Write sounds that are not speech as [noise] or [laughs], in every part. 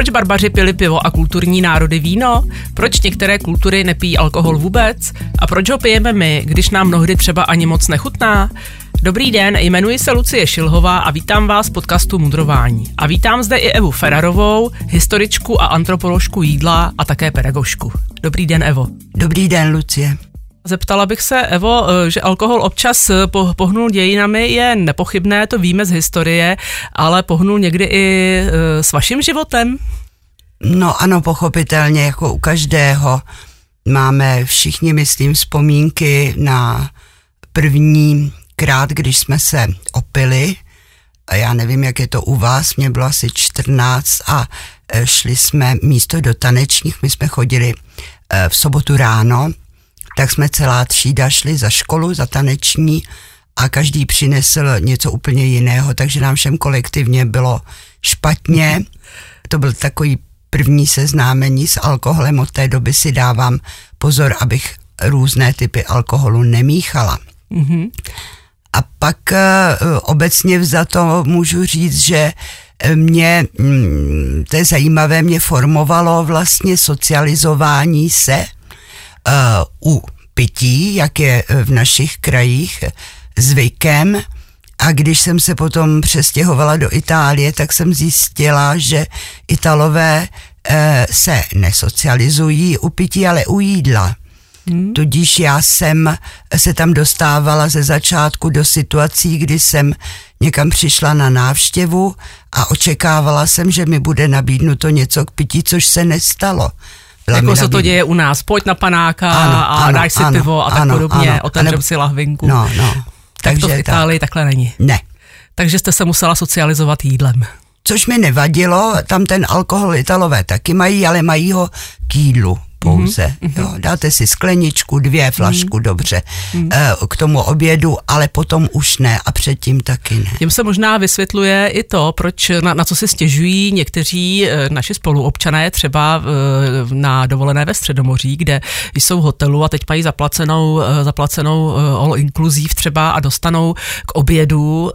Proč barbaři pili pivo a kulturní národy víno? Proč některé kultury nepijí alkohol vůbec? A proč ho pijeme my, když nám mnohdy třeba ani moc nechutná? Dobrý den, jmenuji se Lucie Šilhová a vítám vás v podcastu Mudrování. A vítám zde i Evu Ferarovou, historičku a antropoložku jídla a také pedagožku. Dobrý den, Evo. Dobrý den, Lucie. Zeptala bych se, Evo, že alkohol občas pohnul dějinami, je nepochybné, to víme z historie, ale pohnul někdy i e, s vaším životem? No ano, pochopitelně, jako u každého. Máme všichni, myslím, vzpomínky na první krát, když jsme se opili, a já nevím, jak je to u vás, mě bylo asi 14 a šli jsme místo do tanečních, my jsme chodili v sobotu ráno, tak jsme celá třída šli za školu, za taneční a každý přinesl něco úplně jiného, takže nám všem kolektivně bylo špatně. To byl takový první seznámení s alkoholem, od té doby si dávám pozor, abych různé typy alkoholu nemíchala. Mm-hmm. A pak uh, obecně za to můžu říct, že mě, mm, to je zajímavé, mě formovalo vlastně socializování se u pití, jak je v našich krajích zvykem. A když jsem se potom přestěhovala do Itálie, tak jsem zjistila, že Italové uh, se nesocializují u pití, ale u jídla. Hmm. Tudíž já jsem se tam dostávala ze začátku do situací, kdy jsem někam přišla na návštěvu a očekávala jsem, že mi bude nabídnuto něco k pití, což se nestalo. Jako se to děje u nás, pojď na panáka ano, a ano, dáš si ano, pivo a tak ano, podobně, otevřem si lahvinku. No, no. Tak Takže to v Itálii tak. takhle není. Ne. Takže jste se musela socializovat jídlem. Což mi nevadilo, tam ten alkohol Italové taky mají, ale mají ho k jídlu pouze. Mm-hmm. Jo, dáte si skleničku, dvě flašku, mm-hmm. dobře, mm-hmm. k tomu obědu, ale potom už ne a předtím taky ne. Tím se možná vysvětluje i to, proč na, na co si stěžují někteří eh, naši spoluobčané třeba eh, na dovolené ve Středomoří, kde jsou hotelu a teď mají zaplacenou, zaplacenou all inclusive třeba a dostanou k obědu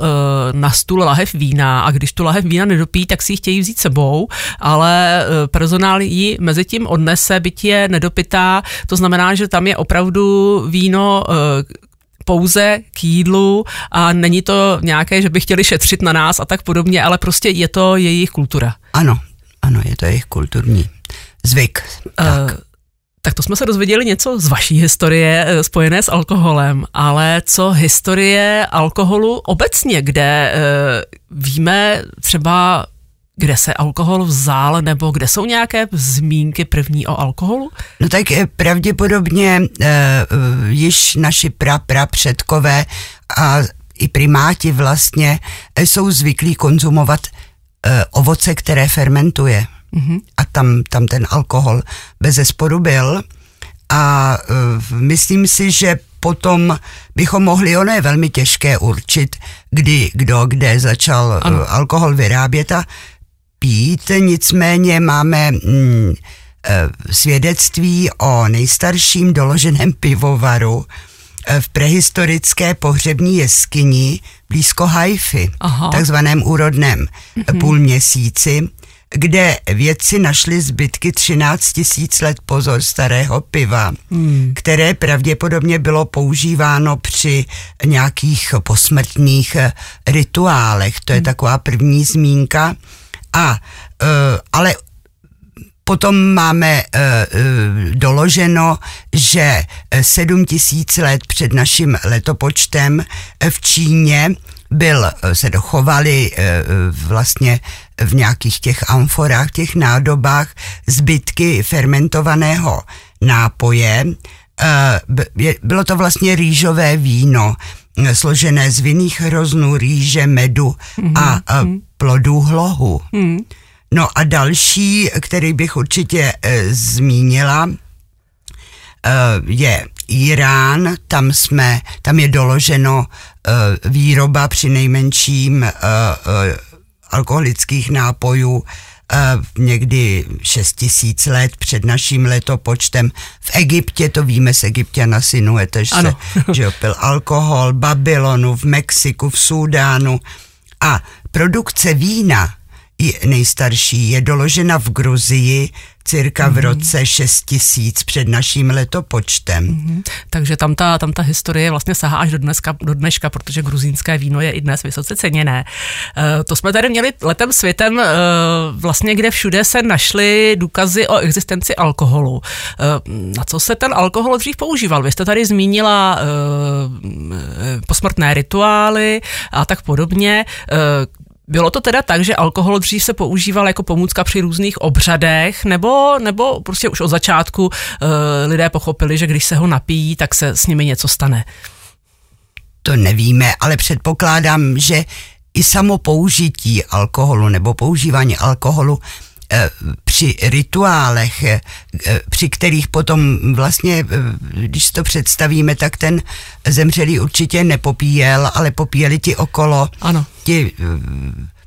na stůl lahev vína a když tu lahev vína nedopí, tak si ji chtějí vzít sebou, ale personál ji mezi tím odnese, byť je nedopitá, to znamená, že tam je opravdu víno eh, pouze k jídlu a není to nějaké, že by chtěli šetřit na nás a tak podobně, ale prostě je to jejich kultura. Ano, ano, je to jejich kulturní zvyk. Tak. Uh, tak to jsme se dozvěděli něco z vaší historie eh, spojené s alkoholem, ale co historie alkoholu obecně, kde uh, víme třeba kde se alkohol vzal, nebo kde jsou nějaké zmínky první o alkoholu? No tak eh, pravděpodobně uh, již naši pra, pra předkové a i primáti vlastně jsou zvyklí konzumovat uh, ovoce, které fermentuje. Mm-hmm. A tam, tam ten alkohol bez zesporu byl. A uh, myslím si, že potom bychom mohli, ono je velmi těžké určit, kdy, kdo, kde začal ano. alkohol vyrábět a pít, nicméně máme mm, e, svědectví o nejstarším doloženém pivovaru e, v prehistorické pohřební jeskyni blízko Haify, Aha. takzvaném úrodném mm-hmm. půlměsíci, kde vědci našli zbytky 13 tisíc let pozor starého piva, hmm. které pravděpodobně bylo používáno při nějakých posmrtných e, rituálech. To je hmm. taková první zmínka. A, uh, ale Potom máme uh, uh, doloženo, že sedm tisíc let před naším letopočtem v Číně byl, se dochovali vlastně v nějakých těch amforách, těch nádobách zbytky fermentovaného nápoje. Bylo to vlastně rýžové víno, složené z vinných hroznů, rýže, medu mm-hmm. a, a mhm plodů hlohu. Hmm. No a další, který bych určitě e, zmínila, e, je Irán, tam jsme, tam je doloženo e, výroba při nejmenším e, e, alkoholických nápojů někdy 6 tisíc let před naším letopočtem. V Egyptě, to víme z Egyptěna Sinuete, že se že pil alkohol, Babylonu, v Mexiku, v Súdánu a produkce vína nejstarší je doložena v Gruzii cirka v roce 6000 před naším letopočtem. Mm-hmm. Takže tam ta, tam ta historie vlastně sahá až do, dneska, do dneška, protože gruzínské víno je i dnes vysoce ceněné. Uh, to jsme tady měli letem světem, uh, vlastně kde všude se našly důkazy o existenci alkoholu. Uh, na co se ten alkohol dřív používal? Vy jste tady zmínila posmrtné rituály a tak podobně. Bylo to teda tak, že alkohol dřív se používal jako pomůcka při různých obřadech, nebo, nebo prostě už od začátku uh, lidé pochopili, že když se ho napijí, tak se s nimi něco stane? To nevíme, ale předpokládám, že i samo použití alkoholu nebo používání alkoholu při rituálech, eh, při kterých potom vlastně, když to představíme, tak ten zemřelý určitě nepopíjel, ale popíjeli ti okolo. Ano. Ti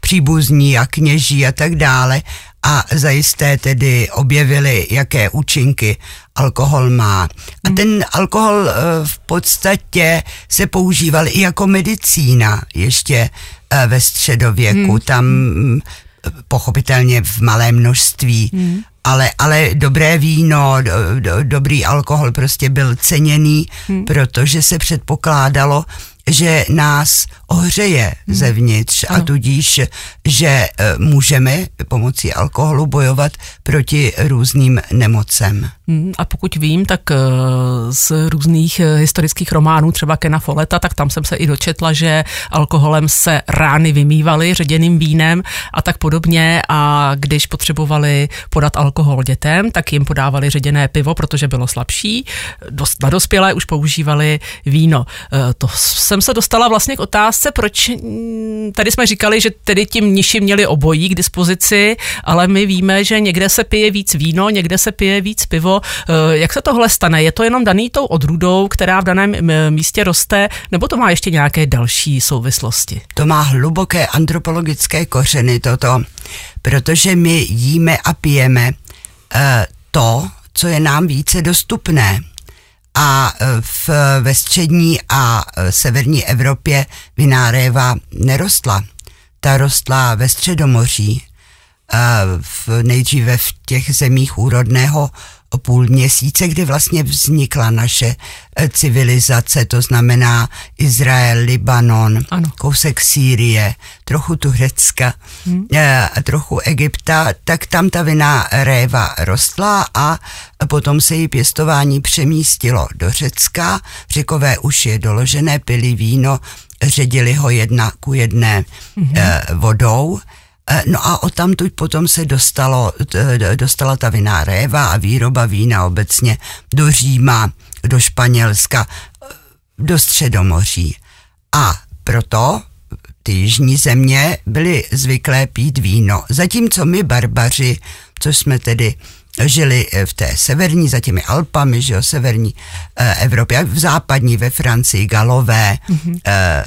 příbuzní a kněží a tak dále a zajisté tedy objevili, jaké účinky alkohol má. A hmm. ten alkohol v podstatě se používal i jako medicína ještě ve středověku. Hmm. Tam pochopitelně v malé množství, hmm. ale, ale dobré víno, do, do, dobrý alkohol prostě byl ceněný, hmm. protože se předpokládalo, že nás ohřeje hmm. zevnitř ano. a tudíž, že e, můžeme pomocí alkoholu bojovat proti různým nemocem. Hmm, a pokud vím, tak e, z různých e, historických románů, třeba Kena Foleta, tak tam jsem se i dočetla, že alkoholem se rány vymývaly ředěným vínem a tak podobně a když potřebovali podat alkohol dětem, tak jim podávali ředěné pivo, protože bylo slabší. Dost, na dospělé už používali víno. To jsem se dostala vlastně k otázce, proč mm, tady jsme říkali, že tedy ti mniši měli obojí k dispozici, ale my víme, že někde se pije víc víno, někde se pije víc pivo. Eh, jak se tohle stane? Je to jenom daný tou odrůdou, která v daném místě roste, nebo to má ještě nějaké další souvislosti? To má hluboké antropologické kořeny toto, protože my jíme a pijeme uh, to, co je nám více dostupné a e, v, ve střední a e, severní Evropě vináréva nerostla. Ta rostla ve středomoří, e, v, nejdříve v těch zemích úrodného půl měsíce, kdy vlastně vznikla naše eh, civilizace, to znamená Izrael, Libanon, ano. kousek Sýrie, trochu Turecka, hmm. a trochu Egypta, tak tam ta vina réva rostla a potom se její pěstování přemístilo do Řecka. Řekové už je doložené, pili víno, ředili ho jedna ku jedné hmm. vodou Eh, no a o tamtud potom se dostalo, dostala ta viná réva a výroba vína obecně do Říma, do Španělska, eh, do Středomoří. A proto ty jižní země byly zvyklé pít víno. Zatímco my barbaři, což jsme tedy žili eh, v té severní, za těmi Alpami, že jo, severní eh, Evropě, v západní, ve Francii, Galové, mm-hmm. eh,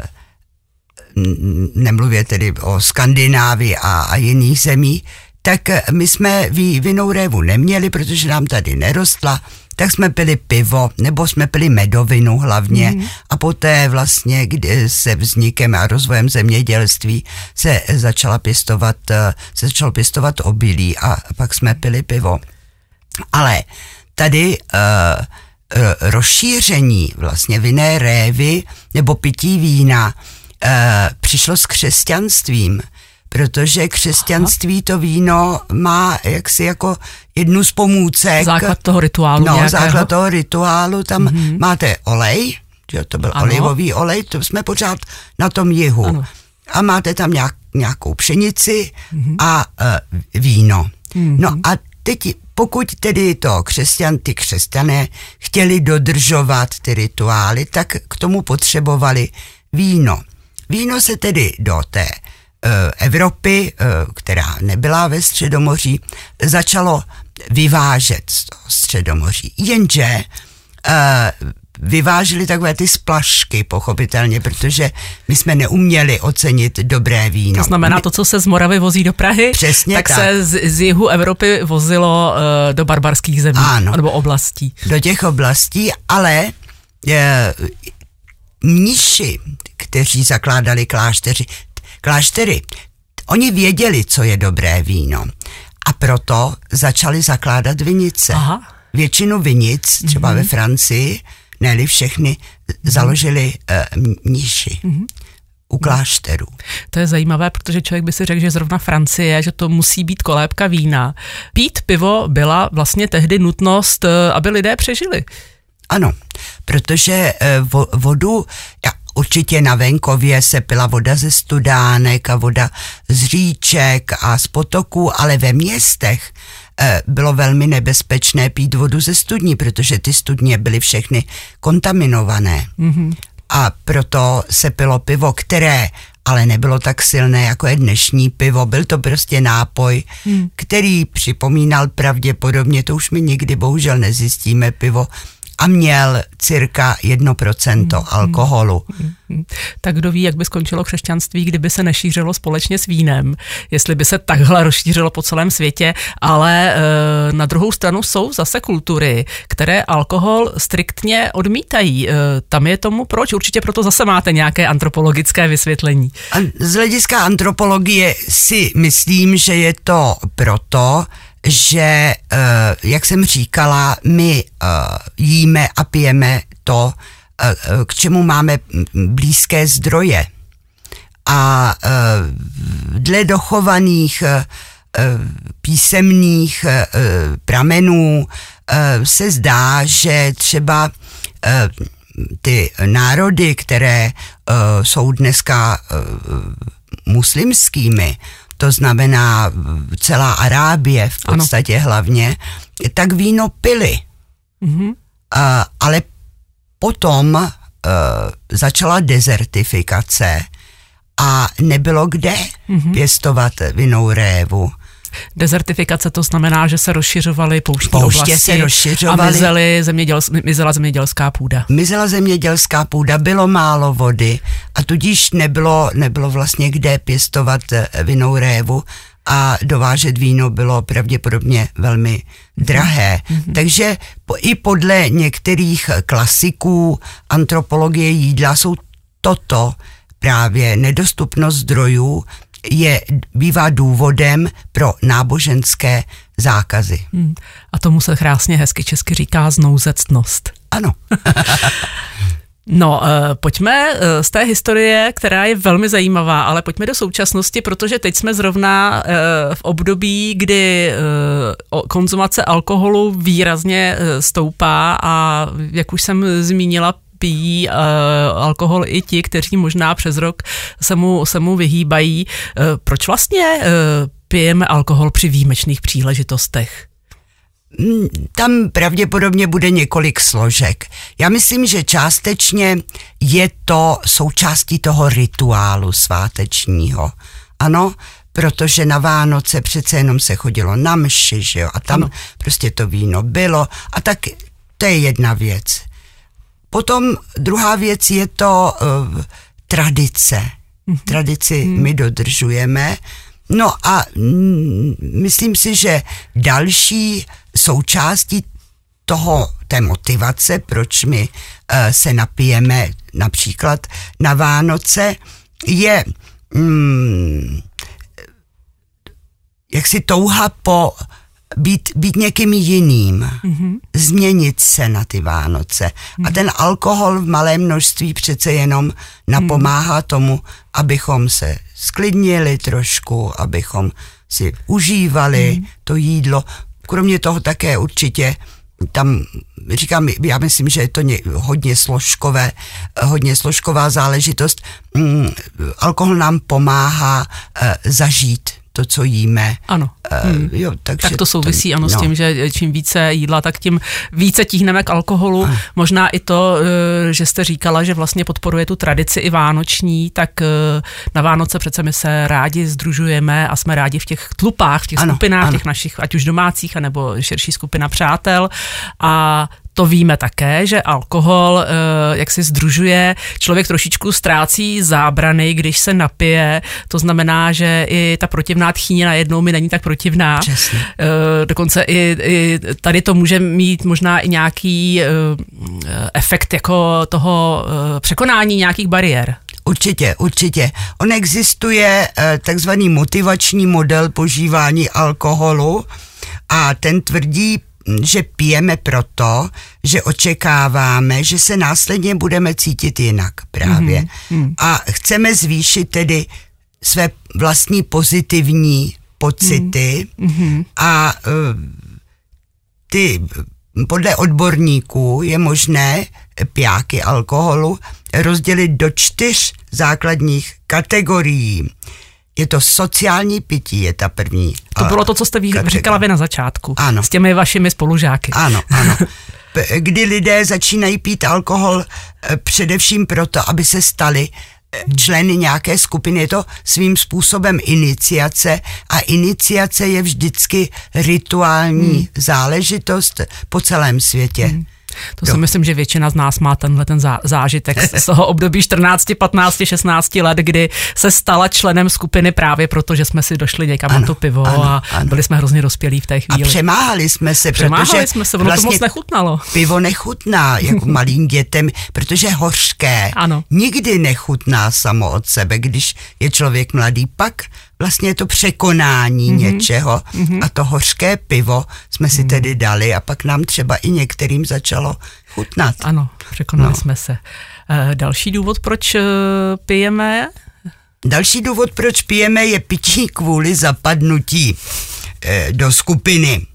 nemluvě tedy o Skandinávii a, a jiných zemích, tak my jsme vinou révu neměli, protože nám tady nerostla, tak jsme pili pivo, nebo jsme pili medovinu hlavně mm. a poté vlastně kdy se vznikem a rozvojem zemědělství se začala pěstovat, se začalo pěstovat obilí a pak jsme pili pivo. Ale tady uh, rozšíření vlastně vinné révy nebo pití vína Eh, přišlo s křesťanstvím, protože křesťanství to víno má jaksi jako jednu z pomůcek. Základ toho rituálu No, nějakého. základ toho rituálu, tam mm-hmm. máte olej, že to byl ano. olivový olej, to jsme pořád na tom jihu. Ano. A máte tam nějak, nějakou pšenici mm-hmm. a uh, víno. Mm-hmm. No a teď, pokud tedy to křesťan, ty křesťané chtěli dodržovat ty rituály, tak k tomu potřebovali víno. Víno se tedy do té uh, Evropy, uh, která nebyla ve Středomoří, začalo vyvážet z toho Středomoří. Jenže uh, vyvážili takové ty splašky, pochopitelně, protože my jsme neuměli ocenit dobré víno. To znamená, to, co se z Moravy vozí do Prahy, Přesně tak, tak. se z, z jihu Evropy vozilo uh, do barbarských zemí ano, nebo oblastí. Do těch oblastí, ale uh, mniši, kteří zakládali klášteři, kláštery, Oni věděli, co je dobré víno. A proto začali zakládat vinice. Aha. Většinu vinic, třeba mm-hmm. ve Francii, ne všechny, mm-hmm. založili uh, mniši. Mm-hmm u klášterů. To je zajímavé, protože člověk by si řekl, že zrovna Francie, že to musí být kolébka vína. Pít pivo byla vlastně tehdy nutnost, eh, aby lidé přežili. Ano, protože eh, vodu, určitě na venkově se pila voda ze studánek a voda z říček a z potoků, ale ve městech eh, bylo velmi nebezpečné pít vodu ze studní, protože ty studně byly všechny kontaminované. Mm-hmm a proto se pilo pivo, které ale nebylo tak silné, jako je dnešní pivo. Byl to prostě nápoj, hmm. který připomínal pravděpodobně, to už my nikdy bohužel nezjistíme, pivo a měl cirka 1% hmm, hmm. alkoholu. Hmm. Tak kdo ví, jak by skončilo křesťanství, kdyby se nešířilo společně s vínem, jestli by se takhle rozšířilo po celém světě, ale e, na druhou stranu jsou zase kultury, které alkohol striktně odmítají. E, tam je tomu proč? Určitě proto zase máte nějaké antropologické vysvětlení. Z hlediska antropologie si myslím, že je to proto, že, eh, jak jsem říkala, my eh, jíme a pijeme to, eh, k čemu máme blízké zdroje. A dle dochovaných písemných pramenů se zdá, že třeba ty národy, které jsou dneska muslimskými, to znamená celá Arábie v podstatě ano. hlavně, tak víno pili. Mm-hmm. Uh, ale potom uh, začala dezertifikace a nebylo kde mm-hmm. pěstovat vinou révu. Dezertifikace to znamená, že se rozšiřovaly pouštní Pouště oblasti se rozšiřovaly. a mizely zeměděl, mizela zemědělská půda. Mizela zemědělská půda, bylo málo vody a tudíž nebylo, nebylo vlastně kde pěstovat eh, vinou révu a dovážet víno bylo pravděpodobně velmi drahé. Mm-hmm. Takže po, i podle některých klasiků antropologie jídla jsou toto právě nedostupnost zdrojů je, bývá důvodem pro náboženské zákazy. Hmm. A tomu se krásně hezky česky říká znouzectnost. Ano. [laughs] No, uh, pojďme uh, z té historie, která je velmi zajímavá, ale pojďme do současnosti, protože teď jsme zrovna uh, v období, kdy konzumace alkoholu výrazně stoupá a jak už jsem zmínila, pijí uh, alkohol i ti, kteří možná přes rok se mu, se mu vyhýbají. Uh, proč vlastně uh, pijeme alkohol při výjimečných příležitostech? Hmm, tam pravděpodobně bude několik složek. Já myslím, že částečně je to součástí toho rituálu svátečního. Ano, protože na Vánoce přece jenom se chodilo na mši, že jo, a tam ano. prostě to víno bylo. A tak to je jedna věc. Potom druhá věc je to uh, tradice. Mm-hmm. Tradici mm. my dodržujeme. No a mm, myslím si, že další součástí toho, té motivace, proč my uh, se napijeme například na Vánoce, je mm, jaksi touha po být, být někým jiným, mm-hmm. změnit se na ty Vánoce. Mm-hmm. A mhm. ten alkohol v malé množství přece jenom napomáhá mm-hmm. tomu, abychom se sklidnili trošku, abychom si užívali mm-hmm. to jídlo. Kromě toho také určitě tam říkám, já myslím, že je to ně, hodně složkové, hodně složková záležitost. Mm, alkohol nám pomáhá uh, zažít to, co jíme. Ano. Uh, hmm. jo, takže tak to souvisí to, ano no. s tím, že čím více jídla, tak tím více tíhneme k alkoholu. Uh. Možná i to, eh, že jste říkala, že vlastně podporuje tu tradici i vánoční, tak eh, na Vánoce přece my se rádi združujeme a jsme rádi v těch tlupách, v těch ano, skupinách, ano. těch našich, ať už domácích, anebo širší skupina přátel. A to víme také, že alkohol, eh, jak si združuje, člověk trošičku ztrácí zábrany, když se napije, to znamená, že i ta protivná tchýně najednou mi není tak protivná. Přesně. Eh, dokonce i, i tady to může mít možná i nějaký eh, efekt jako toho překonání nějakých bariér. Určitě, určitě. On existuje takzvaný motivační model požívání alkoholu a ten tvrdí, že pijeme proto, že očekáváme, že se následně budeme cítit jinak právě. Mm-hmm. A chceme zvýšit tedy své vlastní pozitivní pocity mm-hmm. a uh, ty podle odborníků je možné pijáky alkoholu rozdělit do čtyř základních kategorií. Je to sociální pití, je ta první. To bylo to, co jste ví, říkala vy na začátku. Ano. S těmi vašimi spolužáky. Ano, ano. [laughs] Kdy lidé začínají pít alkohol eh, především proto, aby se stali členy nějaké skupiny. Je to svým způsobem iniciace a iniciace je vždycky rituální hmm. záležitost po celém světě. Hmm. To si myslím, že většina z nás má tenhle ten zážitek z toho období 14, 15, 16 let, kdy se stala členem skupiny právě proto, že jsme si došli někam ano, na to pivo ano, a ano. byli jsme hrozně rozpělí v té chvíli. A přemáhali jsme se, přemáhali protože jsme se, ono vlastně to moc nechutnalo. Pivo nechutná jako [laughs] malým dětem, protože hořké ano. nikdy nechutná samo od sebe, když je člověk mladý. Pak vlastně je to překonání mm-hmm. něčeho mm-hmm. a to hořké pivo jsme si mm. tedy dali a pak nám třeba i některým začalo chutnat. Ano, překonali no. jsme se. E, další důvod, proč e, pijeme? Další důvod, proč pijeme, je pití kvůli zapadnutí e, do skupiny.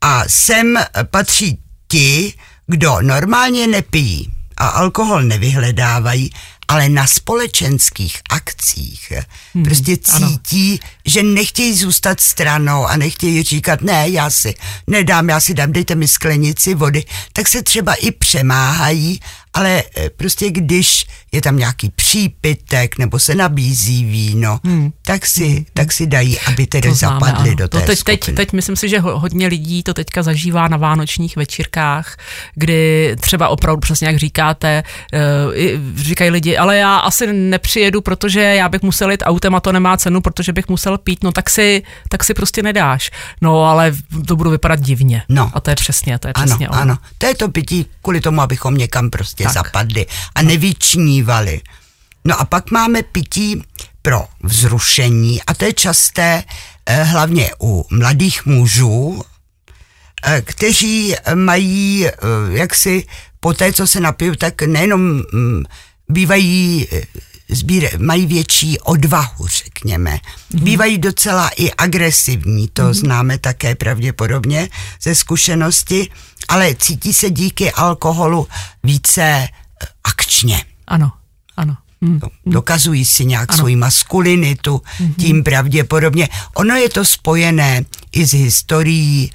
A sem patří ti, kdo normálně nepijí a alkohol nevyhledávají, ale na společenských akcích hmm, prostě cítí, ano. že nechtějí zůstat stranou a nechtějí říkat, ne, já si nedám, já si dám, dejte mi sklenici vody, tak se třeba i přemáhají ale eh, prostě když je tam nějaký přípitek nebo se nabízí víno, hmm. tak, si, hmm. tak si dají, aby tedy známe, zapadli ano. do té to teď, teď, teď myslím si, že hodně lidí to teďka zažívá na vánočních večírkách, kdy třeba opravdu přesně jak říkáte, uh, říkají lidi, ale já asi nepřijedu, protože já bych musel jít autem a to nemá cenu, protože bych musel pít, no tak si, tak si prostě nedáš. No ale to budu vypadat divně. No. A to je přesně, to je přesně ano, ano. To je to pití kvůli tomu, abychom někam prostě tak. zapadli a nevyčnívali. No a pak máme pití pro vzrušení a to je časté eh, hlavně u mladých mužů, eh, kteří mají eh, jaksi po té, co se napijou, tak nejenom mm, bývají sbír, mají větší odvahu, řekněme. Mm-hmm. Bývají docela i agresivní, to mm-hmm. známe také pravděpodobně ze zkušenosti, ale cítí se díky alkoholu více akčně. Ano, ano. Mm. Dokazují si nějak ano. svoji maskulinitu, mm-hmm. tím pravděpodobně. Ono je to spojené i s historií,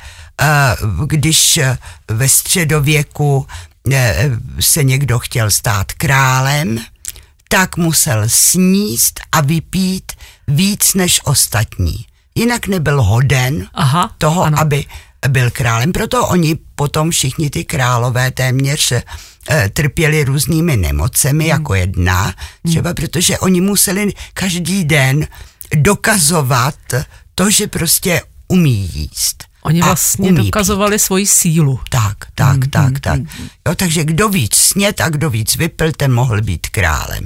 když ve středověku se někdo chtěl stát králem, tak musel sníst a vypít víc než ostatní. Jinak nebyl hoden Aha, toho, ano. aby byl králem. Proto oni potom všichni ty králové téměř e, trpěli různými nemocemi, hmm. jako jedna, třeba hmm. protože oni museli každý den dokazovat to, že prostě umí jíst. Oni vlastně dokazovali pít. svoji sílu. Tak, tak, hmm, tak, hmm, tak. Hmm. Jo, takže kdo víc snět a kdo víc vypil, ten mohl být králem.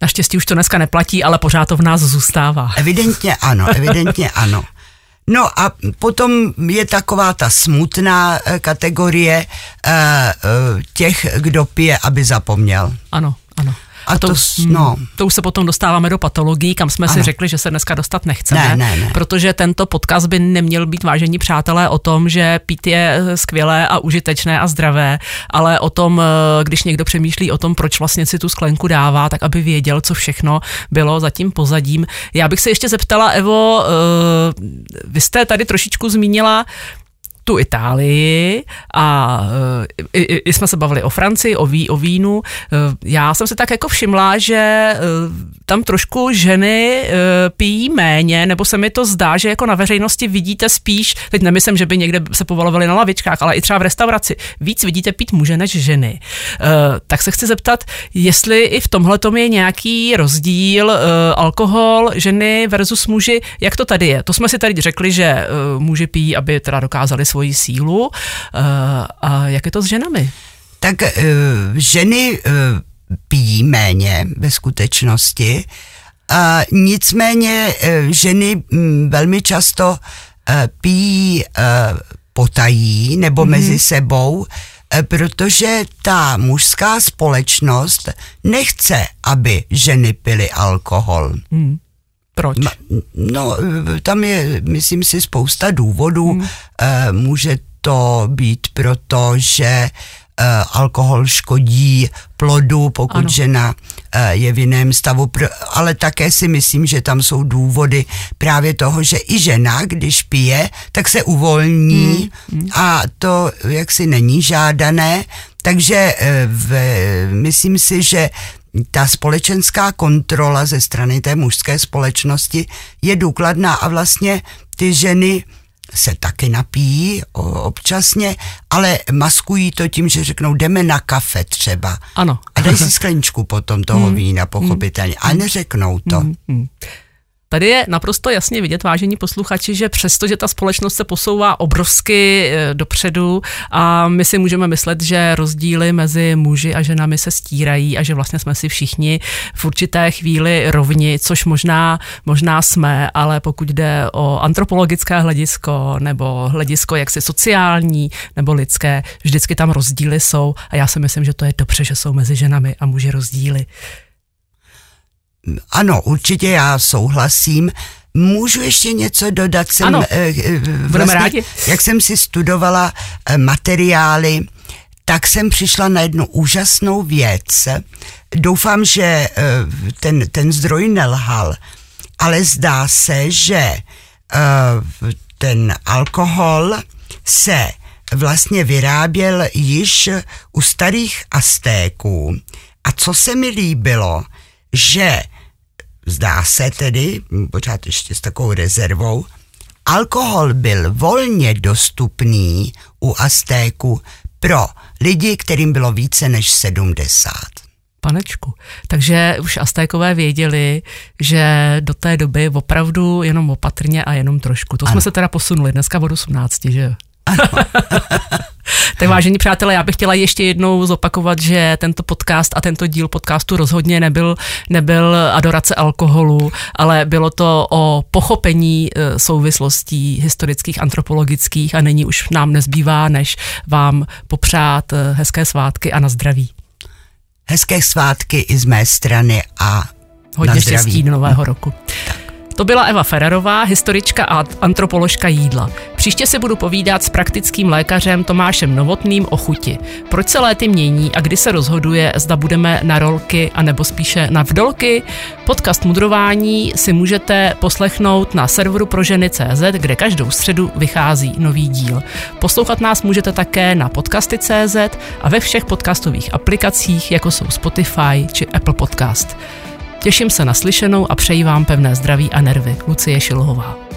Naštěstí už to dneska neplatí, ale pořád to v nás zůstává. Evidentně ano, evidentně [laughs] ano. No a potom je taková ta smutná kategorie uh, těch, kdo pije, aby zapomněl. Ano, ano. A to, to, no. to už se potom dostáváme do patologií, kam jsme ano. si řekli, že se dneska dostat nechceme, ne, ne, ne. protože tento podcast by neměl být vážení přátelé o tom, že pít je skvělé a užitečné a zdravé, ale o tom, když někdo přemýšlí o tom, proč vlastně si tu sklenku dává, tak aby věděl, co všechno bylo za tím pozadím. Já bych se ještě zeptala, Evo, vy jste tady trošičku zmínila tu Itálii a i, i jsme se bavili o Francii, o, ví, o vínu. Já jsem se tak jako všimla, že tam trošku ženy pijí méně, nebo se mi to zdá, že jako na veřejnosti vidíte spíš, teď nemyslím, že by někde se povolovali na lavičkách, ale i třeba v restauraci, víc vidíte pít muže než ženy. Tak se chci zeptat, jestli i v tomhle je nějaký rozdíl alkohol, ženy versus muži, jak to tady je? To jsme si tady řekli, že muži pijí, aby teda dokázali svoji sílu. A jak je to s ženami? Tak ženy pijí méně ve skutečnosti. A nicméně eh, ženy mm, velmi často eh, pijí eh, potají nebo mm-hmm. mezi sebou, protože ta mužská společnost nechce, aby ženy pily alkohol. Mm. Proč? No, tam je, myslím si, spousta důvodů. Mm. Může to být proto, že Eh, alkohol škodí plodu, pokud ano. žena eh, je v jiném stavu, ale také si myslím, že tam jsou důvody právě toho, že i žena, když pije, tak se uvolní hmm. a to jaksi není žádané, takže eh, v, myslím si, že ta společenská kontrola ze strany té mužské společnosti je důkladná a vlastně ty ženy se taky napíjí občasně, ale maskují to tím, že řeknou, jdeme na kafe třeba. Ano. A dají si skleničku potom toho hmm. vína, pochopitelně. A neřeknou to. Hmm. Tady je naprosto jasně vidět, vážení posluchači, že přesto, že ta společnost se posouvá obrovsky eh, dopředu a my si můžeme myslet, že rozdíly mezi muži a ženami se stírají a že vlastně jsme si všichni v určité chvíli rovni, což možná, možná jsme, ale pokud jde o antropologické hledisko nebo hledisko jaksi sociální nebo lidské, vždycky tam rozdíly jsou a já si myslím, že to je dobře, že jsou mezi ženami a muži rozdíly. Ano, určitě já souhlasím. Můžu ještě něco dodat? Jsem, ano, eh, eh vlastně, rádi. Jak jsem si studovala eh, materiály, tak jsem přišla na jednu úžasnou věc. Doufám, že ten, ten zdroj nelhal, ale zdá se, že ten alkohol se vlastně vyráběl již u starých Aztéků. A co se mi líbilo, že zdá se tedy, pořád ještě s takovou rezervou, alkohol byl volně dostupný u Aztéku pro lidi, kterým bylo více než 70. Panečku. Takže už Aztékové věděli, že do té doby opravdu jenom opatrně a jenom trošku. To ano. jsme se teda posunuli dneska od 18, že jo? [laughs] tak vážení přátelé, já bych chtěla ještě jednou zopakovat, že tento podcast a tento díl podcastu rozhodně nebyl, nebyl adorace alkoholu, ale bylo to o pochopení e, souvislostí historických, antropologických a není už nám nezbývá, než vám popřát e, hezké svátky a na zdraví. Hezké svátky i z mé strany a Hodně štěstí do nového roku. To byla Eva Ferrerová, historička a antropoložka jídla. Příště se budu povídat s praktickým lékařem Tomášem Novotným o chuti. Proč se léty mění a kdy se rozhoduje, zda budeme na rolky a nebo spíše na vdolky? Podcast Mudrování si můžete poslechnout na serveru pro ženy CZ, kde každou středu vychází nový díl. Poslouchat nás můžete také na podcasty.cz a ve všech podcastových aplikacích, jako jsou Spotify či Apple Podcast. Těším se na slyšenou a přeji vám pevné zdraví a nervy. Lucie Šilhová.